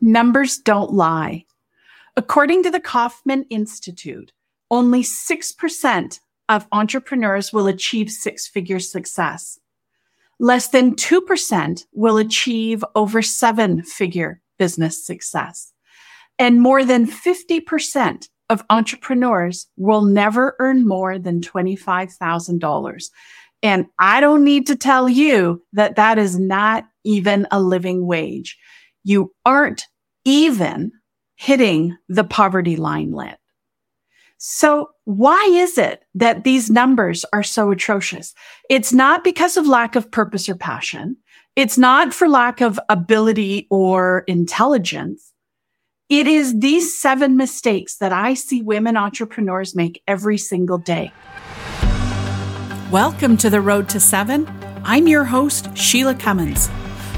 Numbers don't lie. According to the Kauffman Institute, only 6% of entrepreneurs will achieve six figure success. Less than 2% will achieve over seven figure business success. And more than 50% of entrepreneurs will never earn more than $25,000. And I don't need to tell you that that is not even a living wage. You aren't even hitting the poverty line lit. So why is it that these numbers are so atrocious? It's not because of lack of purpose or passion. It's not for lack of ability or intelligence. It is these seven mistakes that I see women entrepreneurs make every single day. Welcome to the Road to Seven. I'm your host, Shelagh Cummins.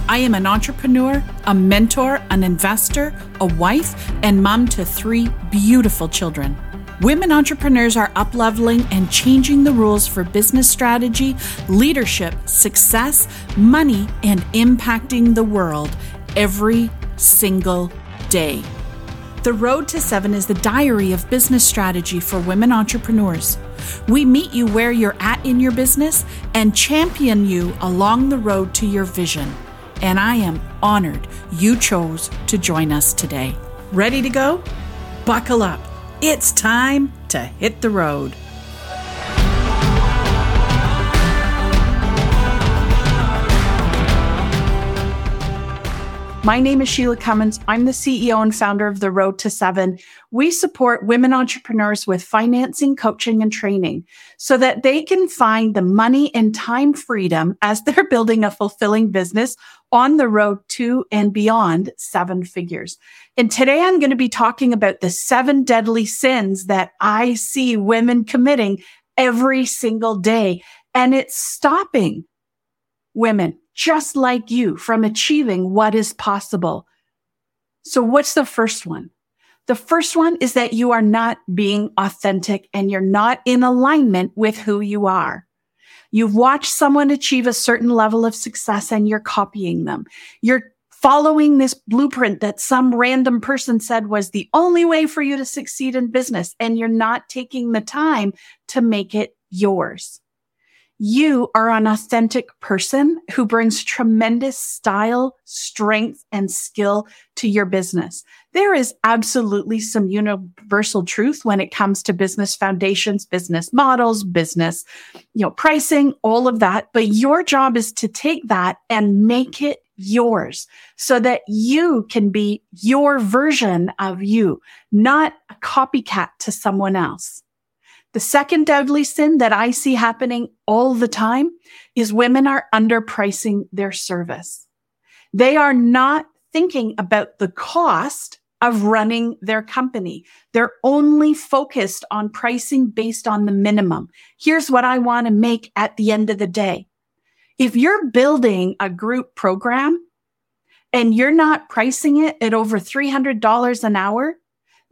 I am an entrepreneur, a mentor, an investor, a wife, and mom to three beautiful children. Women entrepreneurs are upleveling and changing the rules for business strategy, leadership, success, money, and impacting the world every single day. The Road to Seven is the diary of business strategy for women entrepreneurs. We meet you where you're at in your business and champion you along the road to your vision. And I am honored you chose to join us today. Ready to go? Buckle up. It's time to hit the road. My name is Shelagh Cummins. I'm the CEO and founder of The Road to Seven. We support women entrepreneurs with financing, coaching, and training so that they can find the money and time freedom as they're building a fulfilling business on the road to and beyond seven figures. And today I'm going to be talking about the seven deadly sins that I see women committing every single day. And it's stopping women just like you from achieving what is possible. So what's the first one? The first one is that you are not being authentic and you're not in alignment with who you are. You've watched someone achieve a certain level of success and you're copying them. You're following this blueprint that some random person said was the only way for you to succeed in business and you're not taking the time to make it yours. You are an authentic person who brings tremendous style, strength, and skill to your business. There is absolutely some universal truth when it comes to business foundations, business models, business, you know, pricing, all of that. But your job is to take that and make it yours so that you can be your version of you, not a copycat to someone else. The second deadly sin that I see happening all the time is women are underpricing their service. They are not thinking about the cost of running their company. They're only focused on pricing based on the minimum. Here's what I want to make at the end of the day. If you're building a group program and you're not pricing it at over $300 an hour,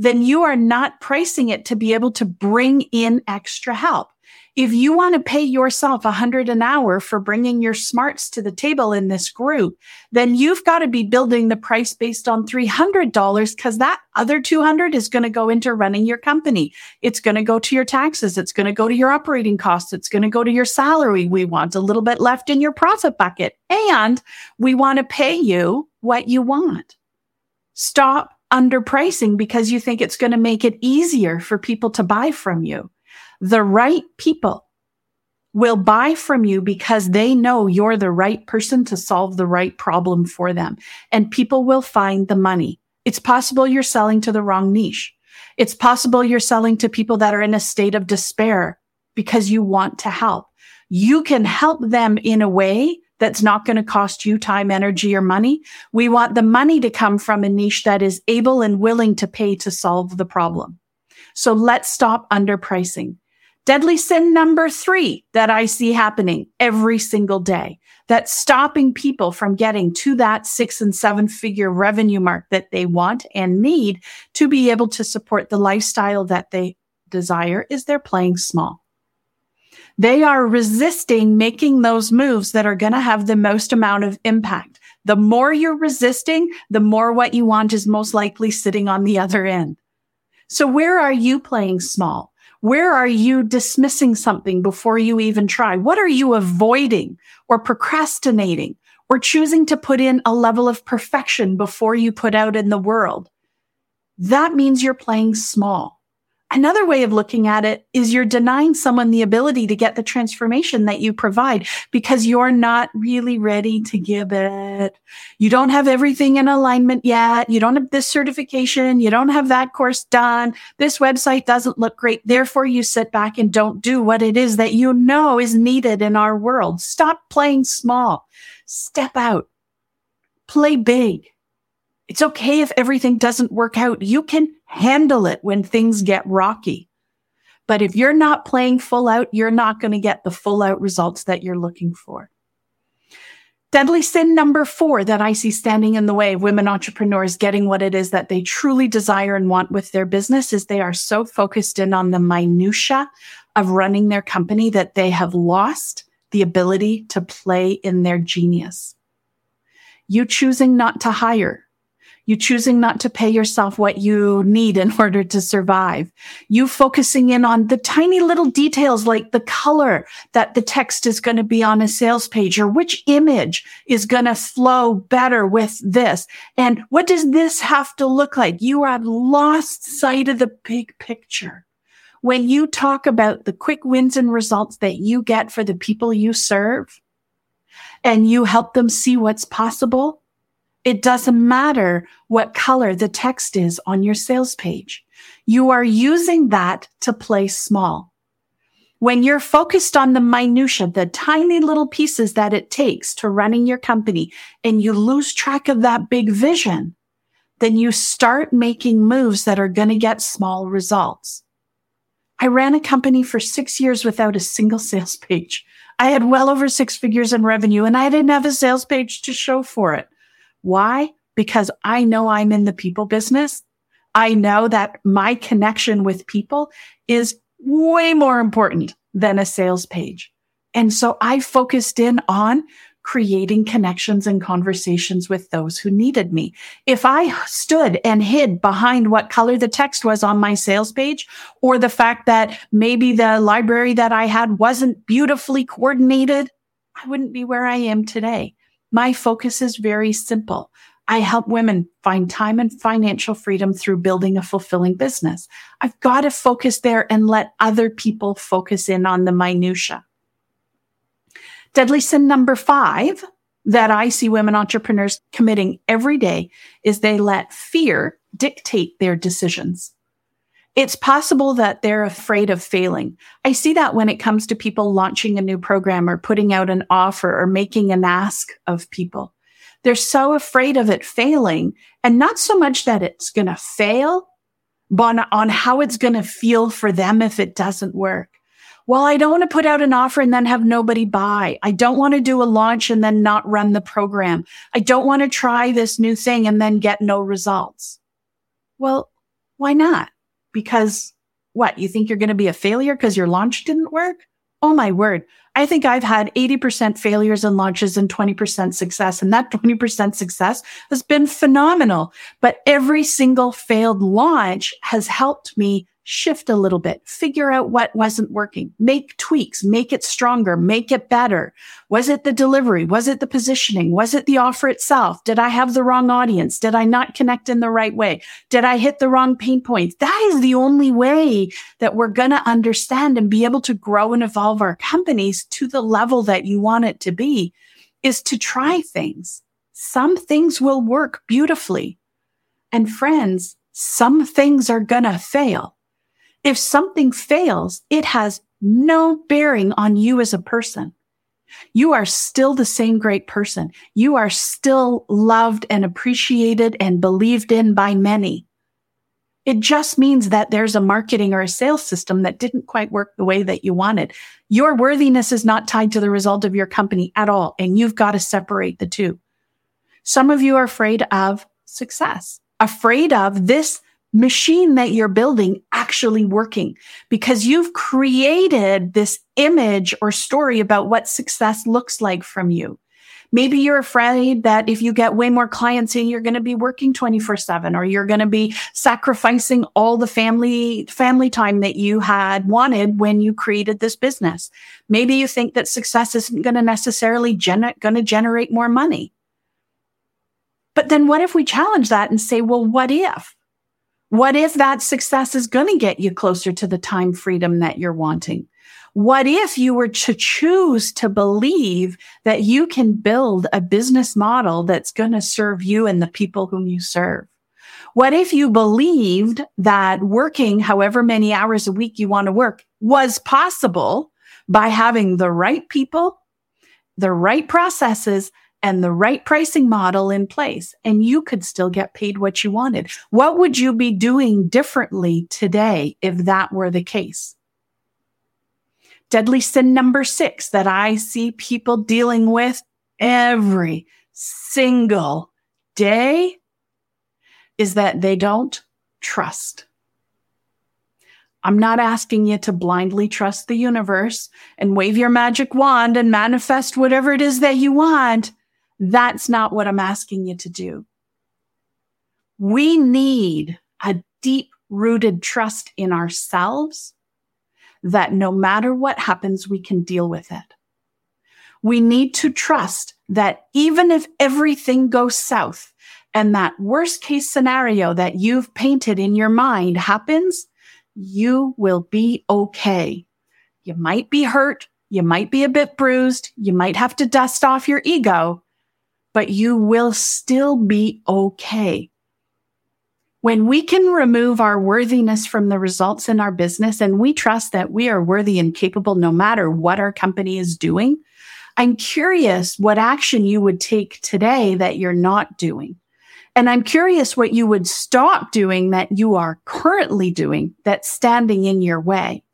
then you are not pricing it to be able to bring in extra help. If you want to pay yourself a hundred an hour for bringing your smarts to the table in this group, then you've got to be building the price based on $300 because that other 200 is going to go into running your company. It's going to go to your taxes. It's going to go to your operating costs. It's going to go to your salary. We want a little bit left in your profit bucket and we want to pay you what you want. Stop underpricing because you think it's going to make it easier for people to buy from you. The right people will buy from you because they know you're the right person to solve the right problem for them. And people will find the money. It's possible you're selling to the wrong niche. It's possible you're selling to people that are in a state of despair because you want to help. You can help them in a way that's not going to cost you time, energy, or money. We want the money to come from a niche that is able and willing to pay to solve the problem. So let's stop underpricing. Deadly sin number three that I see happening every single day that's stopping people from getting to that six and seven figure revenue mark that they want and need to be able to support the lifestyle that they desire is they're playing small. They are resisting making those moves that are going to have the most amount of impact. The more you're resisting, the more what you want is most likely sitting on the other end. So where are you playing small? Where are you dismissing something before you even try? What are you avoiding or procrastinating or choosing to put in a level of perfection before you put out in the world? That means you're playing small. Another way of looking at it is you're denying someone the ability to get the transformation that you provide because you're not really ready to give it. You don't have everything in alignment yet. You don't have this certification. You don't have that course done. This website doesn't look great. Therefore, you sit back and don't do what it is that you know is needed in our world. Stop playing small. Step out. Play big. It's okay if everything doesn't work out. You can handle it when things get rocky. But if you're not playing full out, you're not going to get the full out results that you're looking for. Deadly sin number four that I see standing in the way of women entrepreneurs getting what it is that they truly desire and want with their business is they are so focused in on the minutia of running their company that they have lost the ability to play in their genius. You choosing not to hire you choosing not to pay yourself what you need in order to survive. You focusing in on the tiny little details like the color that the text is going to be on a sales page or which image is going to flow better with this. And what does this have to look like? You have lost sight of the big picture. When you talk about the quick wins and results that you get for the people you serve and you help them see what's possible, it doesn't matter what color the text is on your sales page. You are using that to play small. When you're focused on the minutia, the tiny little pieces that it takes to running your company and you lose track of that big vision, then you start making moves that are going to get small results. I ran a company for six years without a single sales page. I had well over six figures in revenue and I didn't have a sales page to show for it. Why? Because I know I'm in the people business. I know that my connection with people is way more important than a sales page. And so I focused in on creating connections and conversations with those who needed me. If I stood and hid behind what color the text was on my sales page or the fact that maybe the library that I had wasn't beautifully coordinated, I wouldn't be where I am today. My focus is very simple. I help women find time and financial freedom through building a fulfilling business. I've got to focus there and let other people focus in on the minutia. Deadly sin number five that I see women entrepreneurs committing every day is they let fear dictate their decisions. It's possible that they're afraid of failing. I see that when it comes to people launching a new program or putting out an offer or making an ask of people. They're so afraid of it failing and not so much that it's going to fail, but on, on how it's going to feel for them if it doesn't work. Well, I don't want to put out an offer and then have nobody buy. I don't want to do a launch and then not run the program. I don't want to try this new thing and then get no results. Well, why not? Because what you think you're going to be a failure because your launch didn't work? Oh my word. I think I've had 80% failures and launches and 20% success. And that 20% success has been phenomenal. But every single failed launch has helped me shift a little bit, figure out what wasn't working, make tweaks, make it stronger, make it better. Was it the delivery? Was it the positioning? Was it the offer itself? Did I have the wrong audience? Did I not connect in the right way? Did I hit the wrong pain points? That is the only way that we're going to understand and be able to grow and evolve our companies to the level that you want it to be is to try things. Some things will work beautifully. And friends, some things are going to fail. If something fails, it has no bearing on you as a person. You are still the same great person. You are still loved and appreciated and believed in by many. It just means that there's a marketing or a sales system that didn't quite work the way that you wanted. Your worthiness is not tied to the result of your company at all. And you've got to separate the two. Some of you are afraid of success, afraid of this machine that you're building actually working because you've created this image or story about what success looks like from you. Maybe you're afraid that if you get way more clients in, you're going to be working 24 seven or you're going to be sacrificing all the family, family time that you had wanted when you created this business. Maybe you think that success isn't going to necessarily gen- going to generate more money. But then what if we challenge that and say, well, what if? What if that success is going to get you closer to the time freedom that you're wanting? What if you were to choose to believe that you can build a business model that's going to serve you and the people whom you serve? What if you believed that working however many hours a week you want to work was possible by having the right people, the right processes, and the right pricing model in place and you could still get paid what you wanted? What would you be doing differently today if that were the case? Deadly sin number six that I see people dealing with every single day is that they don't trust. I'm not asking you to blindly trust the universe and wave your magic wand and manifest whatever it is that you want. That's not what I'm asking you to do. We need a deep rooted trust in ourselves that no matter what happens, we can deal with it. We need to trust that even if everything goes south and that worst case scenario that you've painted in your mind happens, you will be okay. You might be hurt. You might be a bit bruised. You might have to dust off your ego, but you will still be okay. When we can remove our worthiness from the results in our business and we trust that we are worthy and capable no matter what our company is doing, I'm curious what action you would take today that you're not doing. And I'm curious what you would stop doing that you are currently doing that's standing in your way.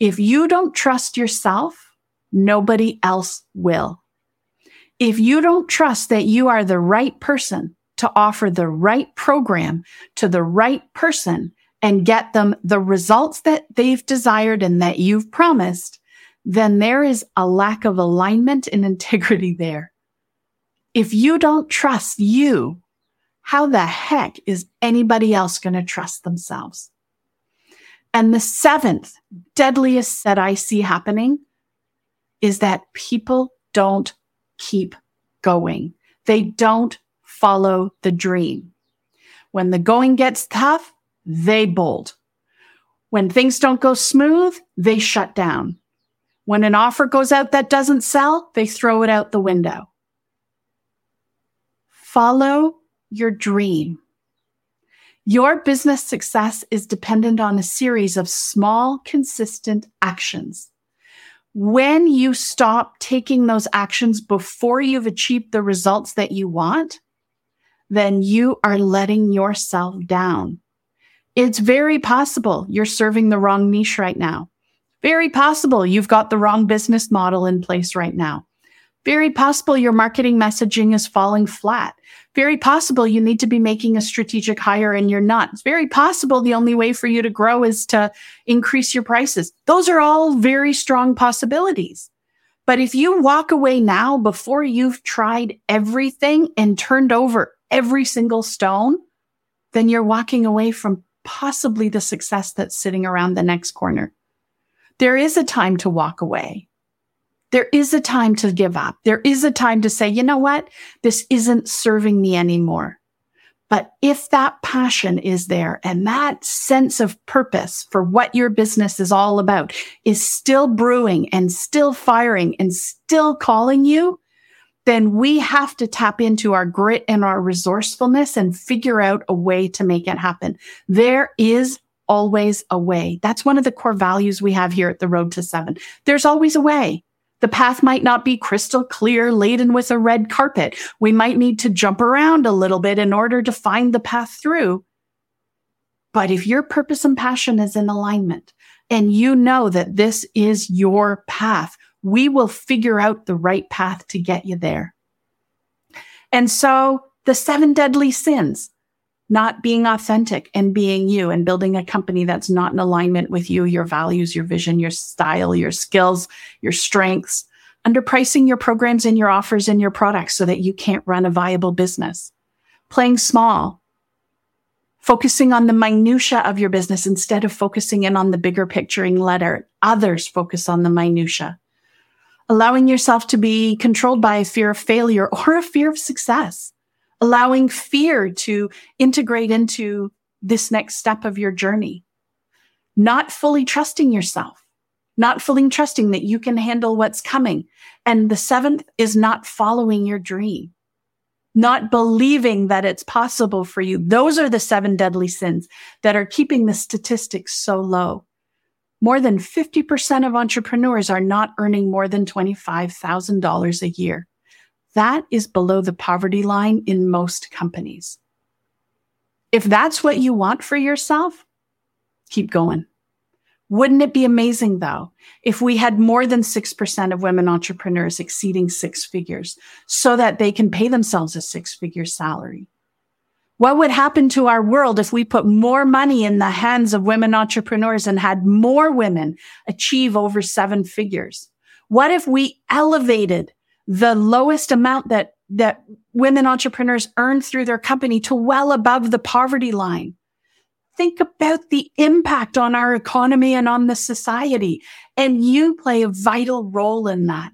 If you don't trust yourself, nobody else will. If you don't trust that you are the right person to offer the right program to the right person and get them the results that they've desired and that you've promised, then there is a lack of alignment and integrity there. If you don't trust you, how the heck is anybody else going to trust themselves? And the seventh deadliest that I see happening is that people don't keep going. They don't follow the dream. When the going gets tough, they bolt. When things don't go smooth, they shut down. When an offer goes out that doesn't sell, they throw it out the window. Follow your dream. Your business success is dependent on a series of small, consistent actions when you stop taking those actions before you've achieved the results that you want, then you are letting yourself down. It's very possible you're serving the wrong niche right now. Very possible you've got the wrong business model in place right now. Very possible your marketing messaging is falling flat very possible you need to be making a strategic hire and you're not. It's very possible the only way for you to grow is to increase your prices. Those are all very strong possibilities. But if you walk away now before you've tried everything and turned over every single stone, then you're walking away from possibly the success that's sitting around the next corner. There is a time to walk away. There is a time to give up. There is a time to say, you know what? This isn't serving me anymore. But if that passion is there and that sense of purpose for what your business is all about is still brewing and still firing and still calling you, then we have to tap into our grit and our resourcefulness and figure out a way to make it happen. There is always a way. That's one of the core values we have here at the Road to Seven. There's always a way. The path might not be crystal clear, laden with a red carpet. We might need to jump around a little bit in order to find the path through. But if your purpose and passion is in alignment and you know that this is your path, we will figure out the right path to get you there. And so the seven deadly sins, not being authentic and being you and building a company that's not in alignment with you, your values, your vision, your style, your skills, your strengths, underpricing your programs and your offers and your products so that you can't run a viable business, playing small, focusing on the minutia of your business instead of focusing in on the bigger picturing letter. Others focus on the minutia. Allowing yourself to be controlled by a fear of failure or a fear of success. Allowing fear to integrate into this next step of your journey. Not fully trusting yourself. Not fully trusting that you can handle what's coming. And the seventh is not following your dream not believing that it's possible for you. Those are the seven deadly sins that are keeping the statistics so low. More than 50% of entrepreneurs are not earning more than $25,000 a year. That is below the poverty line in most companies. If that's what you want for yourself, keep going. Wouldn't it be amazing though, if we had more than 6% of women entrepreneurs exceeding six figures so that they can pay themselves a six figure salary? What would happen to our world if we put more money in the hands of women entrepreneurs and had more women achieve over seven figures? What if we elevated the lowest amount that, that women entrepreneurs earn through their company to well above the poverty line? think about the impact on our economy and on the society. And you play a vital role in that.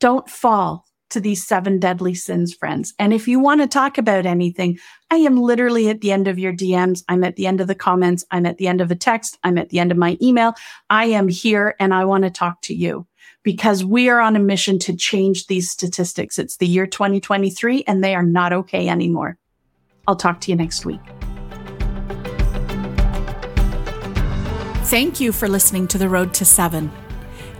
Don't fall to these seven deadly sins, friends. And if you want to talk about anything, I am literally at the end of your DMs. I'm at the end of the comments. I'm at the end of a text. I'm at the end of my email. I am here and I want to talk to you because we are on a mission to change these statistics. It's the year 2023 and they are not okay anymore. I'll talk to you next week. Thank you for listening to The Road to Seven.